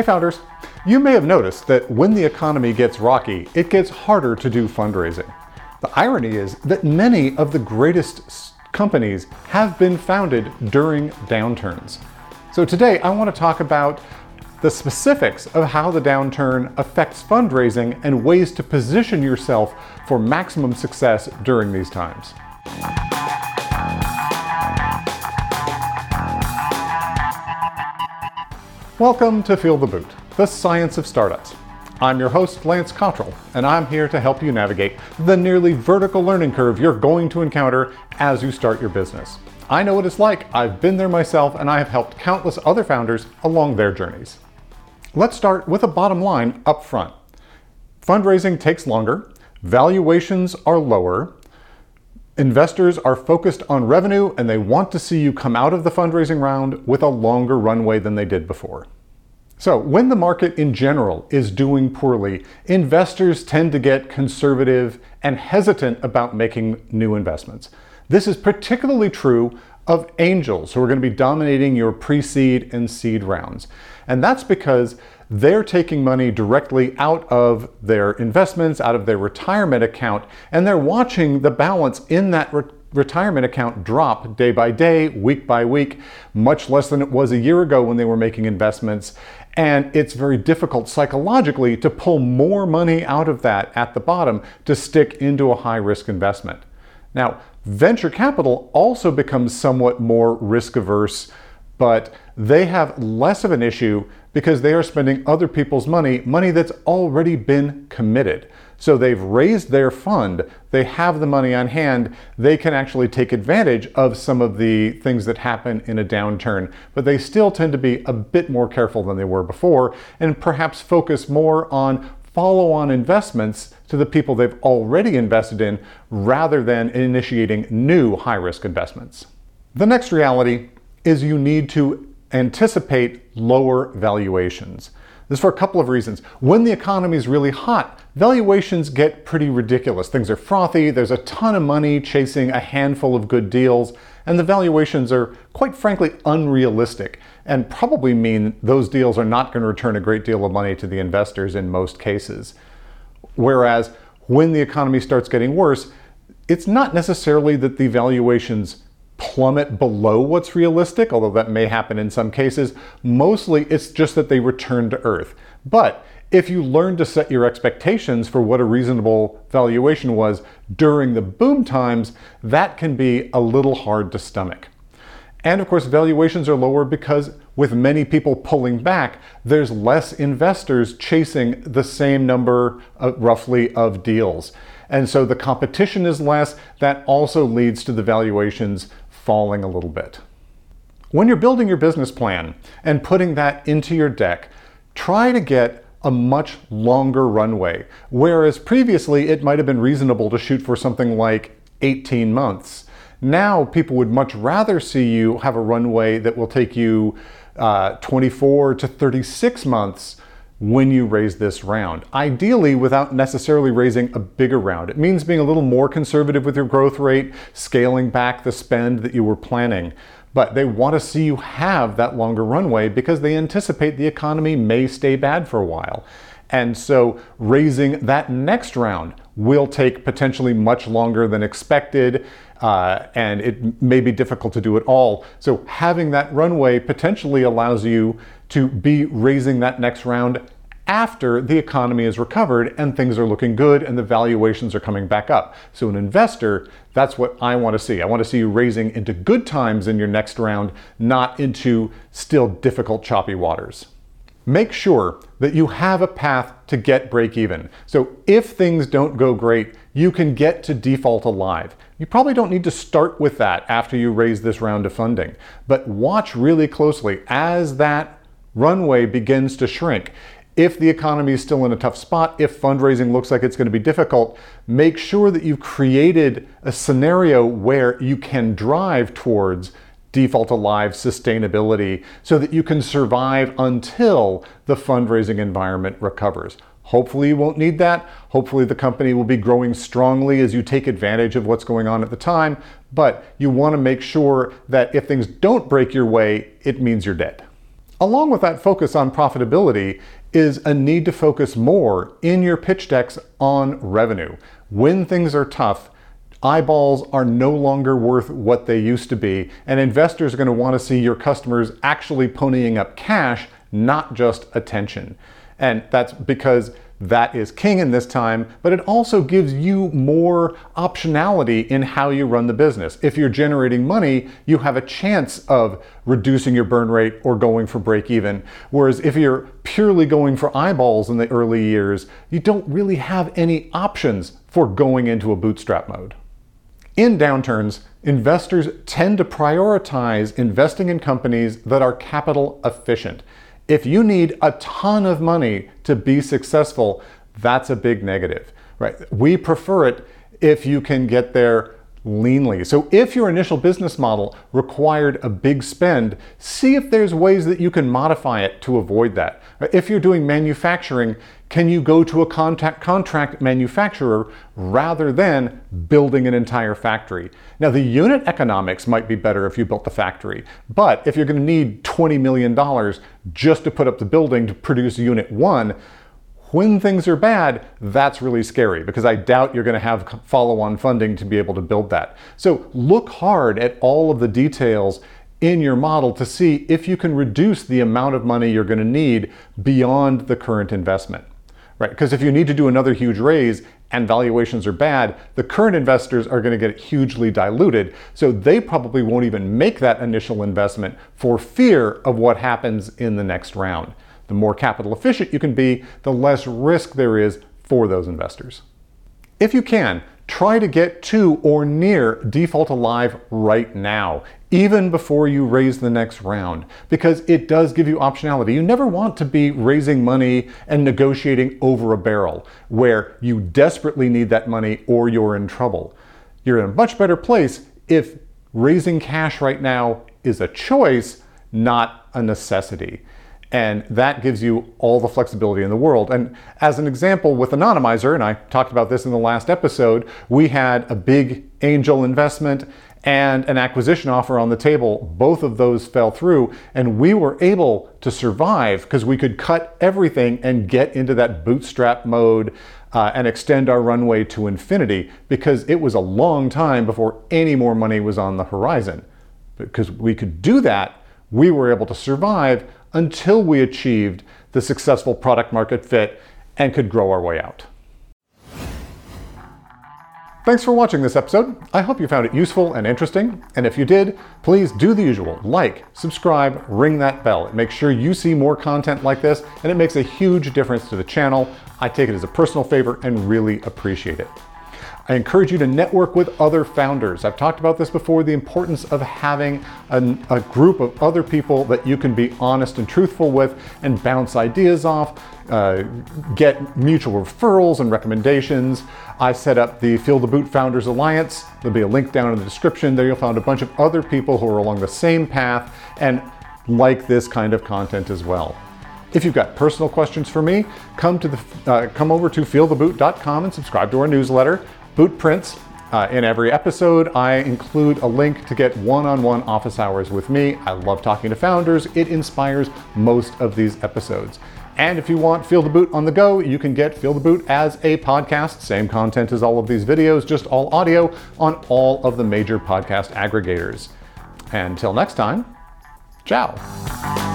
Hey founders, you may have noticed that when the economy gets rocky, it gets harder to do fundraising. The irony is that many of the greatest companies have been founded during downturns. So today I want to talk about the specifics of how the downturn affects fundraising and ways to position yourself for maximum success during these times. Welcome to Feel the Boot, the science of startups. I'm your host, Lance Cottrell, and I'm here to help you navigate the nearly vertical learning curve you're going to encounter as you start your business. I know what it's like, I've been there myself, and I have helped countless other founders along their journeys. Let's start with a bottom line up front. Fundraising takes longer, valuations are lower, Investors are focused on revenue and they want to see you come out of the fundraising round with a longer runway than they did before. So, when the market in general is doing poorly, investors tend to get conservative and hesitant about making new investments. This is particularly true of angels who are going to be dominating your pre seed and seed rounds. And that's because they're taking money directly out of their investments, out of their retirement account, and they're watching the balance in that re- retirement account drop day by day, week by week, much less than it was a year ago when they were making investments. And it's very difficult psychologically to pull more money out of that at the bottom to stick into a high risk investment. Now, venture capital also becomes somewhat more risk averse, but they have less of an issue because they are spending other people's money, money that's already been committed. So they've raised their fund, they have the money on hand, they can actually take advantage of some of the things that happen in a downturn, but they still tend to be a bit more careful than they were before and perhaps focus more on follow on investments to the people they've already invested in rather than initiating new high risk investments. The next reality is you need to anticipate lower valuations. This is for a couple of reasons. When the economy is really hot, valuations get pretty ridiculous. Things are frothy, there's a ton of money chasing a handful of good deals, and the valuations are, quite frankly, unrealistic and probably mean those deals are not going to return a great deal of money to the investors in most cases. Whereas when the economy starts getting worse, it's not necessarily that the valuations plummet below what's realistic, although that may happen in some cases. Mostly it's just that they return to earth. But if you learn to set your expectations for what a reasonable valuation was during the boom times, that can be a little hard to stomach. And of course, valuations are lower because with many people pulling back, there's less investors chasing the same number uh, roughly of deals. And so the competition is less. That also leads to the valuations falling a little bit. When you're building your business plan and putting that into your deck, try to get a much longer runway. Whereas previously it might have been reasonable to shoot for something like 18 months. Now people would much rather see you have a runway that will take you uh, 24 to 36 months when you raise this round. Ideally, without necessarily raising a bigger round. It means being a little more conservative with your growth rate, scaling back the spend that you were planning. But they want to see you have that longer runway because they anticipate the economy may stay bad for a while. And so raising that next round will take potentially much longer than expected. Uh, and it may be difficult to do it all. So having that runway potentially allows you to be raising that next round after the economy is recovered and things are looking good and the valuations are coming back up. So, an investor, that's what I want to see. I want to see you raising into good times in your next round, not into still difficult, choppy waters. Make sure that you have a path to get break even. So, if things don't go great, you can get to default alive. You probably don't need to start with that after you raise this round of funding, but watch really closely as that runway begins to shrink. If the economy is still in a tough spot, if fundraising looks like it's going to be difficult, make sure that you've created a scenario where you can drive towards default alive sustainability so that you can survive until the fundraising environment recovers. Hopefully, you won't need that. Hopefully, the company will be growing strongly as you take advantage of what's going on at the time. But you want to make sure that if things don't break your way, it means you're dead. Along with that focus on profitability is a need to focus more in your pitch decks on revenue. When things are tough, eyeballs are no longer worth what they used to be, and investors are going to want to see your customers actually ponying up cash, not just attention. And that's because that is king in this time, but it also gives you more optionality in how you run the business. If you're generating money, you have a chance of reducing your burn rate or going for break even. Whereas if you're purely going for eyeballs in the early years, you don't really have any options for going into a bootstrap mode. In downturns, investors tend to prioritize investing in companies that are capital efficient. If you need a ton of money to be successful, that's a big negative, right? We prefer it if you can get there leanly. So if your initial business model required a big spend, see if there's ways that you can modify it to avoid that. If you're doing manufacturing, can you go to a contact contract manufacturer rather than building an entire factory? Now the unit economics might be better if you built the factory, but if you're going to need $20 million just to put up the building to produce unit 1, when things are bad, that's really scary because I doubt you're going to have follow on funding to be able to build that. So look hard at all of the details in your model to see if you can reduce the amount of money you're going to need beyond the current investment. Right? Because if you need to do another huge raise and valuations are bad, the current investors are going to get hugely diluted. So they probably won't even make that initial investment for fear of what happens in the next round. The more capital efficient you can be, the less risk there is for those investors. If you can, try to get to or near default alive right now, even before you raise the next round, because it does give you optionality. You never want to be raising money and negotiating over a barrel where you desperately need that money or you're in trouble. You're in a much better place if raising cash right now is a choice, not a necessity. And that gives you all the flexibility in the world. And as an example with Anonymizer, and I talked about this in the last episode, we had a big angel investment and an acquisition offer on the table. Both of those fell through, and we were able to survive because we could cut everything and get into that bootstrap mode uh, and extend our runway to infinity because it was a long time before any more money was on the horizon. Because we could do that, we were able to survive until we achieved the successful product market fit and could grow our way out. Thanks for watching this episode. I hope you found it useful and interesting. And if you did, please do the usual like, subscribe, ring that bell. It makes sure you see more content like this, and it makes a huge difference to the channel. I take it as a personal favor and really appreciate it. I encourage you to network with other founders. I've talked about this before the importance of having an, a group of other people that you can be honest and truthful with and bounce ideas off, uh, get mutual referrals and recommendations. I set up the Feel the Boot Founders Alliance. There'll be a link down in the description. There you'll find a bunch of other people who are along the same path and like this kind of content as well. If you've got personal questions for me, come to the uh, come over to feeltheboot.com and subscribe to our newsletter. Boot prints. Uh, in every episode, I include a link to get one on one office hours with me. I love talking to founders, it inspires most of these episodes. And if you want Feel the Boot on the go, you can get Feel the Boot as a podcast. Same content as all of these videos, just all audio on all of the major podcast aggregators. Until next time, ciao.